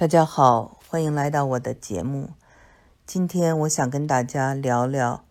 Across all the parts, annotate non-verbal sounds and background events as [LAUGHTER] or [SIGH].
大家好，欢迎来到我的节目。今天我想跟大家聊聊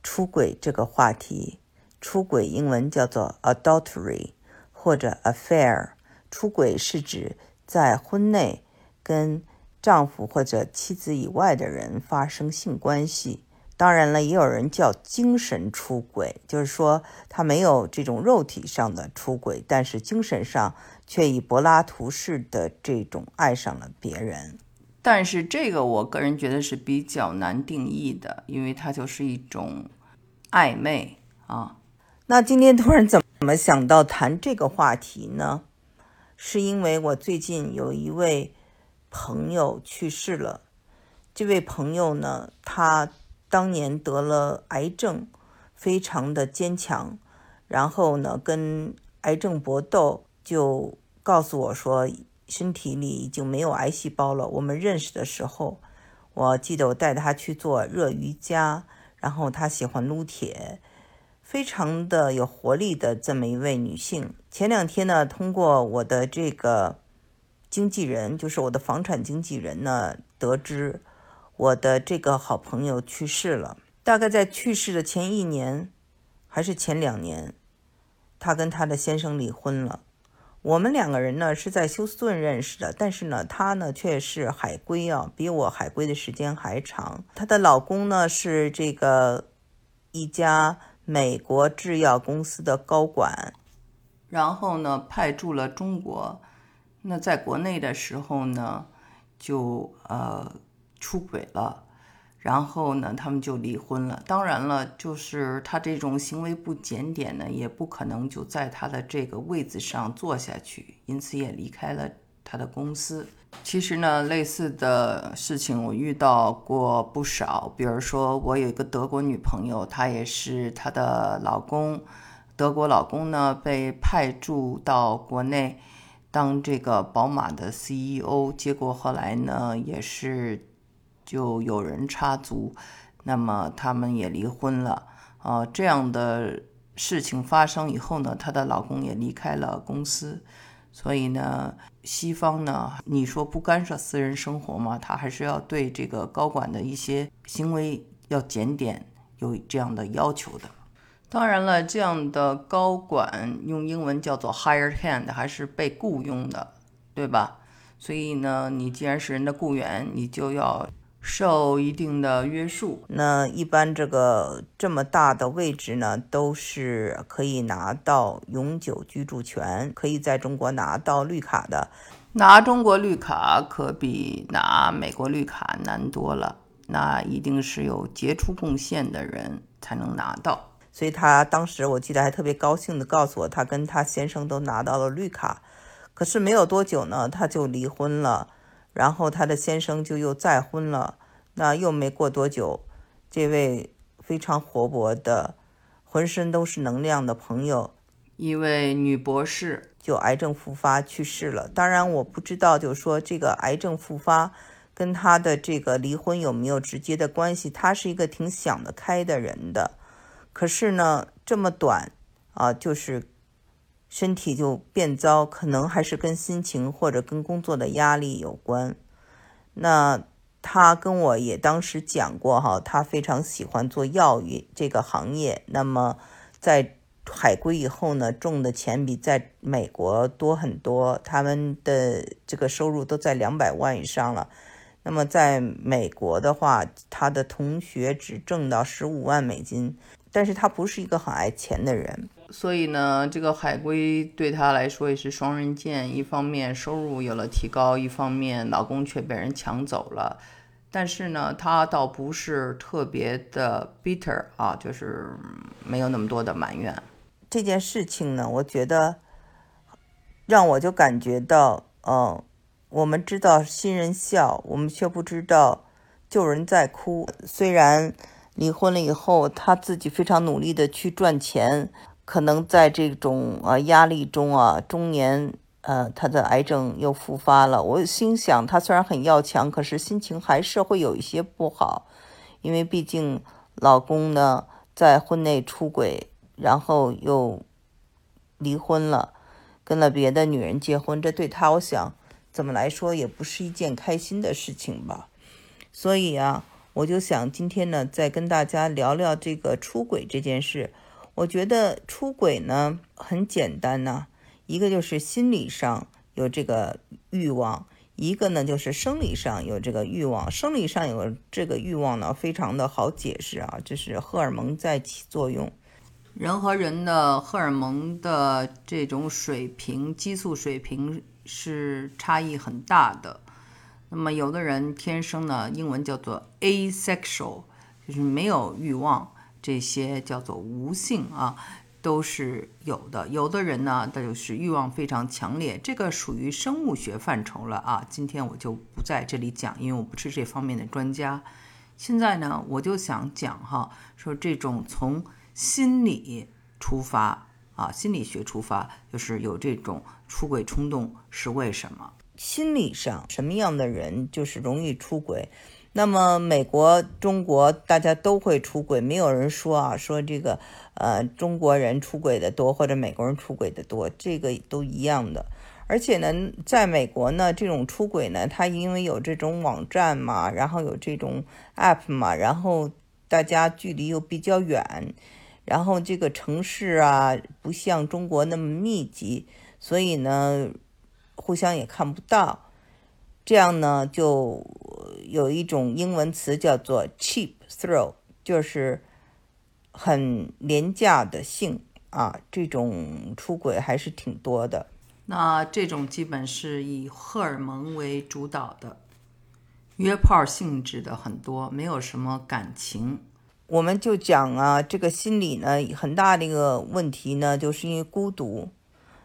出轨这个话题。出轨英文叫做 adultery 或者 affair。出轨是指在婚内跟丈夫或者妻子以外的人发生性关系。当然了，也有人叫精神出轨，就是说他没有这种肉体上的出轨，但是精神上却以柏拉图式的这种爱上了别人。但是这个我个人觉得是比较难定义的，因为它就是一种暧昧啊。那今天突然怎么想到谈这个话题呢？是因为我最近有一位朋友去世了，这位朋友呢，他。当年得了癌症，非常的坚强，然后呢，跟癌症搏斗，就告诉我说，身体里已经没有癌细胞了。我们认识的时候，我记得我带他去做热瑜伽，然后他喜欢撸铁，非常的有活力的这么一位女性。前两天呢，通过我的这个经纪人，就是我的房产经纪人呢，得知。我的这个好朋友去世了，大概在去世的前一年，还是前两年，他跟他的先生离婚了。我们两个人呢是在休斯顿认识的，但是呢，他呢却是海归啊，比我海归的时间还长。她的老公呢是这个一家美国制药公司的高管，然后呢派驻了中国。那在国内的时候呢，就呃。出轨了，然后呢，他们就离婚了。当然了，就是他这种行为不检点呢，也不可能就在他的这个位子上做下去，因此也离开了他的公司。其实呢，类似的事情我遇到过不少。比如说，我有一个德国女朋友，她也是她的老公，德国老公呢被派驻到国内当这个宝马的 CEO，结果后来呢也是。就有人插足，那么他们也离婚了啊。这样的事情发生以后呢，她的老公也离开了公司。所以呢，西方呢，你说不干涉私人生活嘛？他还是要对这个高管的一些行为要检点，有这样的要求的。当然了，这样的高管用英文叫做 hired hand，还是被雇佣的，对吧？所以呢，你既然是人的雇员，你就要。受一定的约束，那一般这个这么大的位置呢，都是可以拿到永久居住权，可以在中国拿到绿卡的。拿中国绿卡可比拿美国绿卡难多了，那一定是有杰出贡献的人才能拿到。所以他当时我记得还特别高兴地告诉我，他跟他先生都拿到了绿卡，可是没有多久呢，他就离婚了。然后她的先生就又再婚了，那又没过多久，这位非常活泼的、浑身都是能量的朋友，一位女博士，就癌症复发去世了。当然，我不知道，就是说这个癌症复发跟她的这个离婚有没有直接的关系。她是一个挺想得开的人的，可是呢，这么短啊，就是。身体就变糟，可能还是跟心情或者跟工作的压力有关。那他跟我也当时讲过哈，他非常喜欢做药业这个行业。那么在海归以后呢，挣的钱比在美国多很多，他们的这个收入都在两百万以上了。那么在美国的话，他的同学只挣到十五万美金，但是他不是一个很爱钱的人。所以呢，这个海归对他来说也是双刃剑，一方面收入有了提高，一方面老公却被人抢走了。但是呢，他倒不是特别的 bitter 啊，就是没有那么多的埋怨。这件事情呢，我觉得让我就感觉到，嗯，我们知道新人笑，我们却不知道旧人在哭。虽然离婚了以后，他自己非常努力的去赚钱。可能在这种啊压力中啊，中年呃，他的癌症又复发了。我心想，他虽然很要强，可是心情还是会有一些不好，因为毕竟老公呢在婚内出轨，然后又离婚了，跟了别的女人结婚，这对他，我想怎么来说也不是一件开心的事情吧。所以啊，我就想今天呢，再跟大家聊聊这个出轨这件事。我觉得出轨呢很简单呐，一个就是心理上有这个欲望，一个呢就是生理上有这个欲望。生理上有这个欲望呢，非常的好解释啊，就是荷尔蒙在起作用。人和人的荷尔蒙的这种水平，激素水平是差异很大的。那么有的人天生呢，英文叫做 asexual，就是没有欲望，这些叫做无性啊，都是有的。有的人呢，他就是欲望非常强烈，这个属于生物学范畴了啊。今天我就不在这里讲，因为我不是这方面的专家。现在呢，我就想讲哈，说这种从心理出发啊，心理学出发，就是有这种出轨冲动是为什么？心理上什么样的人就是容易出轨？那么美国、中国大家都会出轨，没有人说啊，说这个呃中国人出轨的多或者美国人出轨的多，这个都一样的。而且呢，在美国呢，这种出轨呢，它因为有这种网站嘛，然后有这种 app 嘛，然后大家距离又比较远。然后这个城市啊，不像中国那么密集，所以呢，互相也看不到。这样呢，就有一种英文词叫做 cheap thrill，就是很廉价的性啊。这种出轨还是挺多的。那这种基本是以荷尔蒙为主导的，约炮性质的很多，没有什么感情。我们就讲啊，这个心理呢，很大的一个问题呢，就是因为孤独。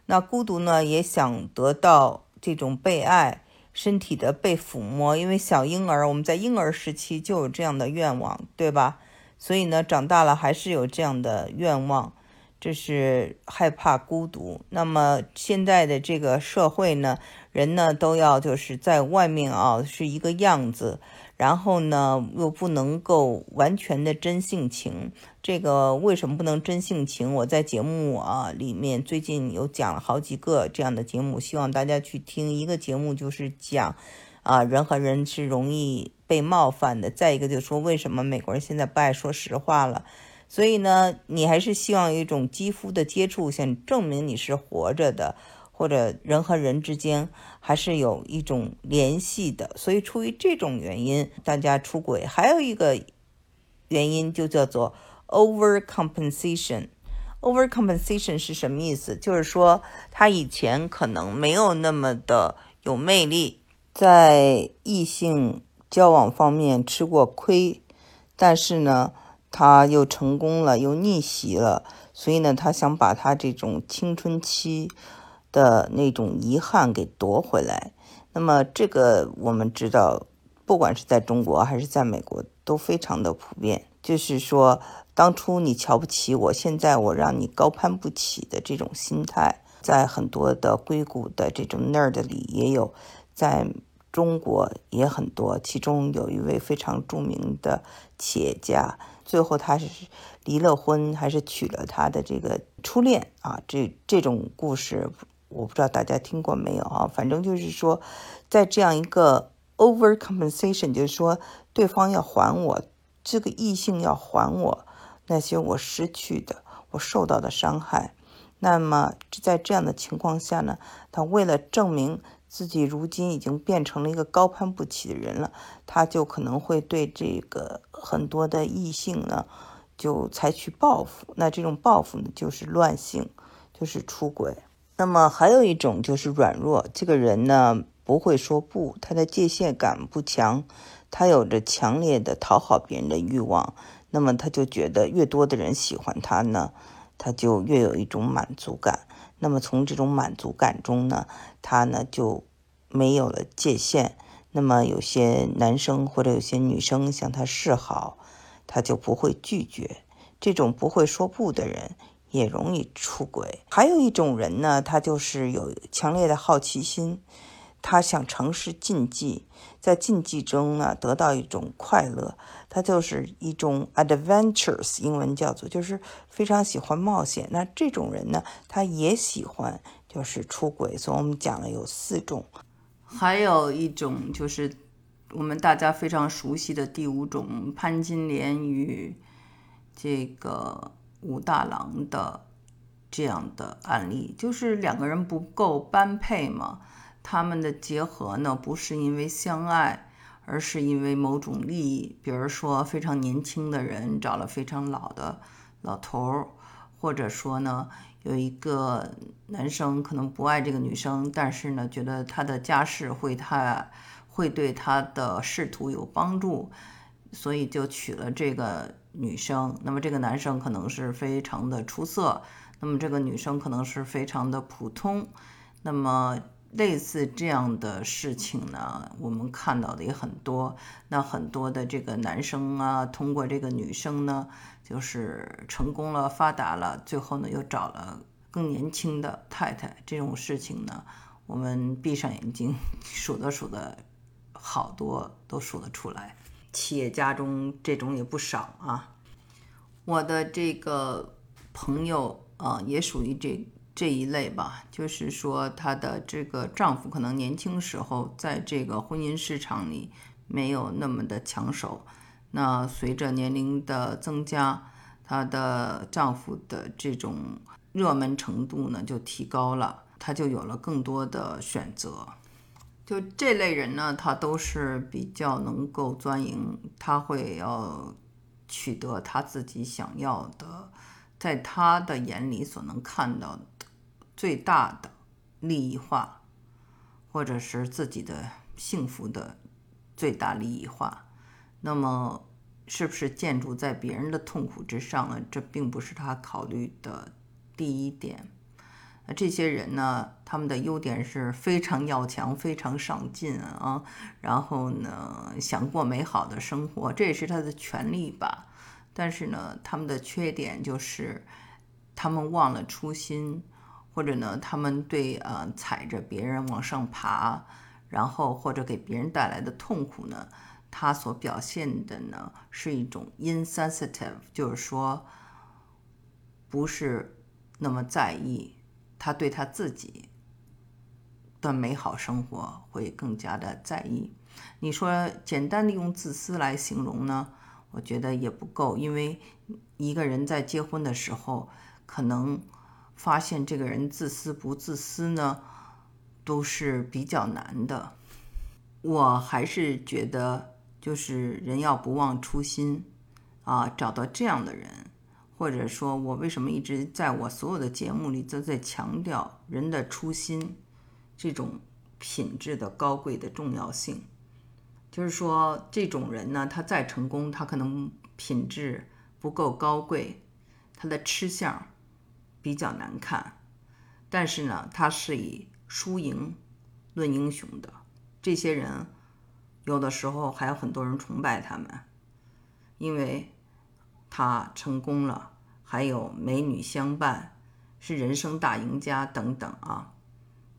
那孤独呢，也想得到这种被爱、身体的被抚摸。因为小婴儿，我们在婴儿时期就有这样的愿望，对吧？所以呢，长大了还是有这样的愿望，这是害怕孤独。那么现在的这个社会呢，人呢都要就是在外面啊是一个样子。然后呢，又不能够完全的真性情，这个为什么不能真性情？我在节目啊里面最近有讲了好几个这样的节目，希望大家去听。一个节目就是讲，啊人和人是容易被冒犯的。再一个就是说，为什么美国人现在不爱说实话了？所以呢，你还是希望有一种肌肤的接触，想证明你是活着的。或者人和人之间还是有一种联系的，所以出于这种原因，大家出轨。还有一个原因就叫做 overcompensation。overcompensation 是什么意思？就是说他以前可能没有那么的有魅力，在异性交往方面吃过亏，但是呢，他又成功了，又逆袭了，所以呢，他想把他这种青春期。的那种遗憾给夺回来，那么这个我们知道，不管是在中国还是在美国，都非常的普遍。就是说，当初你瞧不起我，现在我让你高攀不起的这种心态，在很多的硅谷的这种 nerd 里也有，在中国也很多。其中有一位非常著名的企业家，最后他是离了婚，还是娶了他的这个初恋啊？这这种故事。我不知道大家听过没有啊？反正就是说，在这样一个 overcompensation，就是说对方要还我，这个异性要还我那些我失去的、我受到的伤害。那么在这样的情况下呢，他为了证明自己如今已经变成了一个高攀不起的人了，他就可能会对这个很多的异性呢，就采取报复。那这种报复呢，就是乱性，就是出轨。那么还有一种就是软弱，这个人呢不会说不，他的界限感不强，他有着强烈的讨好别人的欲望，那么他就觉得越多的人喜欢他呢，他就越有一种满足感。那么从这种满足感中呢，他呢就没有了界限。那么有些男生或者有些女生向他示好，他就不会拒绝。这种不会说不的人。也容易出轨。还有一种人呢，他就是有强烈的好奇心，他想尝试禁忌，在禁忌中呢得到一种快乐，他就是一种 adventures，英文叫做就是非常喜欢冒险。那这种人呢，他也喜欢就是出轨。所以我们讲了有四种。还有一种就是我们大家非常熟悉的第五种，潘金莲与这个武大郎的这样的案例，就是两个人不够般配嘛，他们的结合呢不是因为相爱，而是因为某种利益，比如说非常年轻的人找了非常老的老头儿，或者说呢。有一个男生可能不爱这个女生，但是呢，觉得她的家世会他会对他的仕途有帮助，所以就娶了这个女生。那么这个男生可能是非常的出色，那么这个女生可能是非常的普通。那么类似这样的事情呢，我们看到的也很多。那很多的这个男生啊，通过这个女生呢。就是成功了，发达了，最后呢又找了更年轻的太太，这种事情呢，我们闭上眼睛 [LAUGHS] 数的数的，好多都数得出来。企业家中这种也不少啊。我的这个朋友啊，也属于这这一类吧，就是说她的这个丈夫可能年轻时候在这个婚姻市场里没有那么的抢手。那随着年龄的增加，她的丈夫的这种热门程度呢就提高了，她就有了更多的选择。就这类人呢，他都是比较能够钻营，他会要取得他自己想要的，在他的眼里所能看到的最大的利益化，或者是自己的幸福的最大利益化。那么，是不是建筑在别人的痛苦之上呢？这并不是他考虑的第一点。那这些人呢，他们的优点是非常要强、非常上进啊，然后呢，想过美好的生活，这也是他的权利吧。但是呢，他们的缺点就是他们忘了初心，或者呢，他们对呃踩着别人往上爬，然后或者给别人带来的痛苦呢？他所表现的呢是一种 insensitive，就是说不是那么在意，他对他自己的美好生活会更加的在意。你说简单的用自私来形容呢，我觉得也不够，因为一个人在结婚的时候，可能发现这个人自私不自私呢，都是比较难的。我还是觉得。就是人要不忘初心，啊，找到这样的人，或者说，我为什么一直在我所有的节目里都在强调人的初心这种品质的高贵的重要性？就是说，这种人呢，他再成功，他可能品质不够高贵，他的吃相比较难看，但是呢，他是以输赢论英雄的这些人。有的时候还有很多人崇拜他们，因为他成功了，还有美女相伴，是人生大赢家等等啊。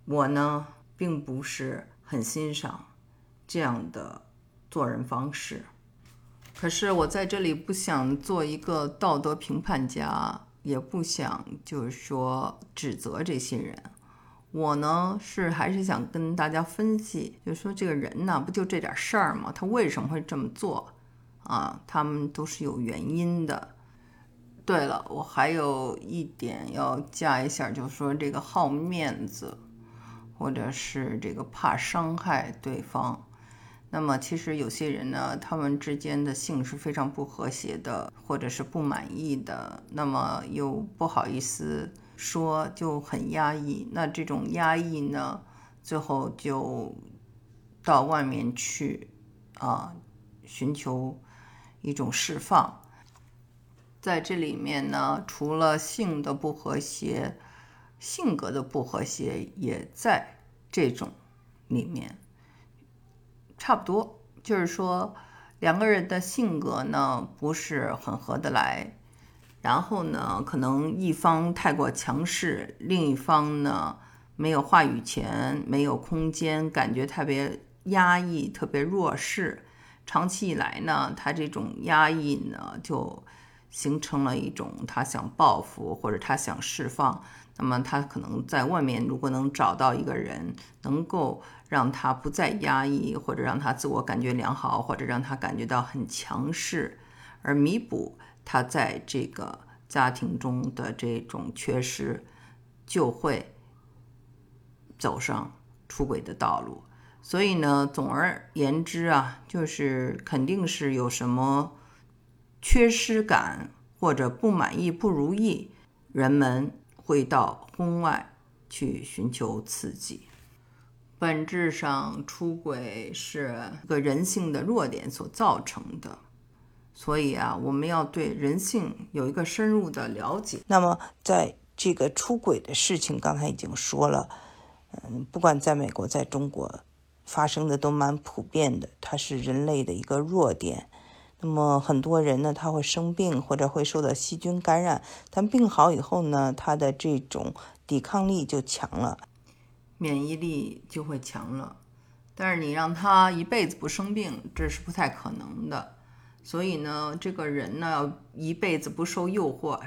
我呢，并不是很欣赏这样的做人方式。可是我在这里不想做一个道德评判家，也不想就是说指责这些人。我呢是还是想跟大家分析，就说这个人呢不就这点事儿吗？他为什么会这么做？啊，他们都是有原因的。对了，我还有一点要加一下，就是说这个好面子，或者是这个怕伤害对方。那么其实有些人呢，他们之间的性是非常不和谐的，或者是不满意的，那么又不好意思。说就很压抑，那这种压抑呢，最后就到外面去啊，寻求一种释放。在这里面呢，除了性的不和谐，性格的不和谐也在这种里面，差不多就是说两个人的性格呢不是很合得来。然后呢，可能一方太过强势，另一方呢没有话语权，没有空间，感觉特别压抑，特别弱势。长期以来呢，他这种压抑呢，就形成了一种他想报复或者他想释放，那么他可能在外面如果能找到一个人，能够让他不再压抑，或者让他自我感觉良好，或者让他感觉到很强势，而弥补他在这个家庭中的这种缺失，就会走上出轨的道路。所以呢，总而言之啊，就是肯定是有什么缺失感或者不满意、不如意，人们会到婚外去寻求刺激。本质上，出轨是个人性的弱点所造成的，所以啊，我们要对人性有一个深入的了解。那么，在这个出轨的事情，刚才已经说了，嗯，不管在美国，在中国。发生的都蛮普遍的，它是人类的一个弱点。那么很多人呢，他会生病或者会受到细菌感染，但病好以后呢，他的这种抵抗力就强了，免疫力就会强了。但是你让他一辈子不生病，这是不太可能的。所以呢，这个人呢，一辈子不受诱惑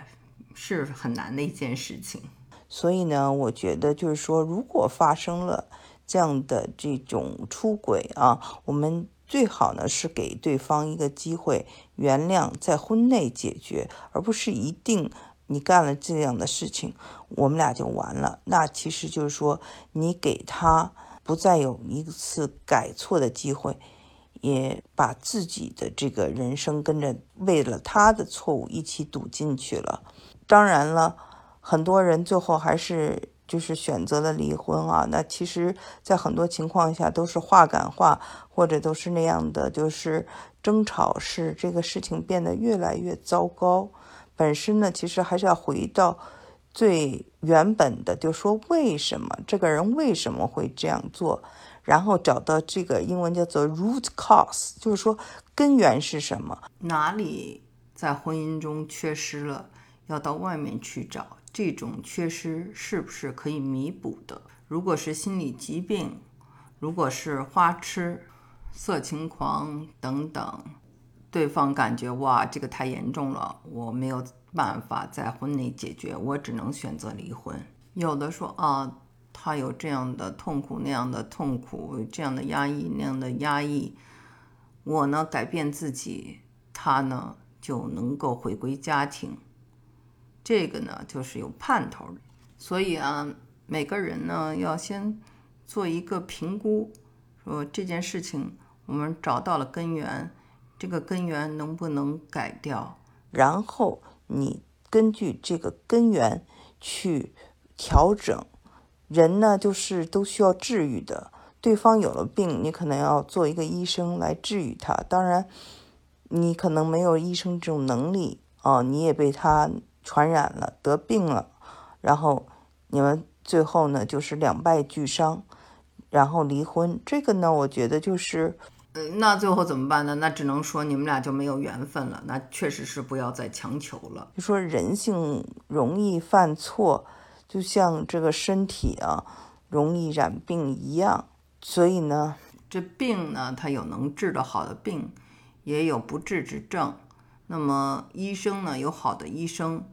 是很难的一件事情。所以呢，我觉得就是说，如果发生了。这样的这种出轨啊，我们最好呢是给对方一个机会原谅，在婚内解决，而不是一定你干了这样的事情，我们俩就完了。那其实就是说，你给他不再有一次改错的机会，也把自己的这个人生跟着为了他的错误一起赌进去了。当然了，很多人最后还是。就是选择了离婚啊，那其实，在很多情况下都是话赶话，或者都是那样的，就是争吵，使这个事情变得越来越糟糕。本身呢，其实还是要回到最原本的，就说为什么这个人为什么会这样做，然后找到这个英文叫做 root cause，就是说根源是什么，哪里在婚姻中缺失了，要到外面去找。这种缺失是不是可以弥补的？如果是心理疾病，如果是花痴、色情狂等等，对方感觉哇，这个太严重了，我没有办法在婚内解决，我只能选择离婚。有的说啊，他有这样的痛苦，那样的痛苦，这样的压抑，那样的压抑，我呢改变自己，他呢就能够回归家庭。这个呢，就是有盼头的，所以啊，每个人呢要先做一个评估，说这件事情我们找到了根源，这个根源能不能改掉？然后你根据这个根源去调整。人呢，就是都需要治愈的。对方有了病，你可能要做一个医生来治愈他。当然，你可能没有医生这种能力啊，你也被他。传染了，得病了，然后你们最后呢就是两败俱伤，然后离婚。这个呢，我觉得就是，嗯，那最后怎么办呢？那只能说你们俩就没有缘分了。那确实是不要再强求了。就说人性容易犯错，就像这个身体啊容易染病一样。所以呢，这病呢，它有能治得好的病，也有不治之症。那么医生呢，有好的医生。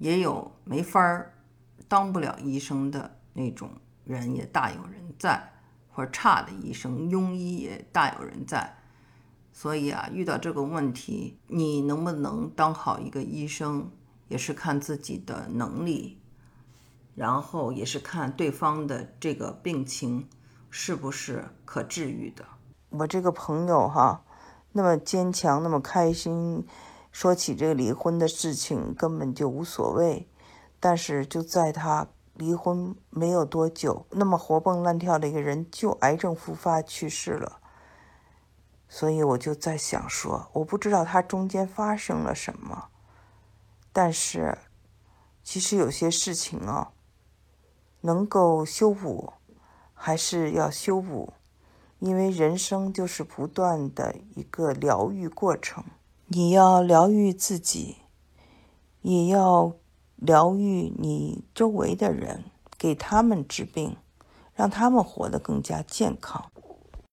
也有没法儿当不了医生的那种人，也大有人在，或者差的医生，庸医也大有人在。所以啊，遇到这个问题，你能不能当好一个医生，也是看自己的能力，然后也是看对方的这个病情是不是可治愈的。我这个朋友哈，那么坚强，那么开心。说起这个离婚的事情，根本就无所谓。但是就在他离婚没有多久，那么活蹦乱跳的一个人就癌症复发去世了。所以我就在想说，我不知道他中间发生了什么。但是，其实有些事情啊，能够修补，还是要修补，因为人生就是不断的一个疗愈过程。你要疗愈自己，也要疗愈你周围的人，给他们治病，让他们活得更加健康。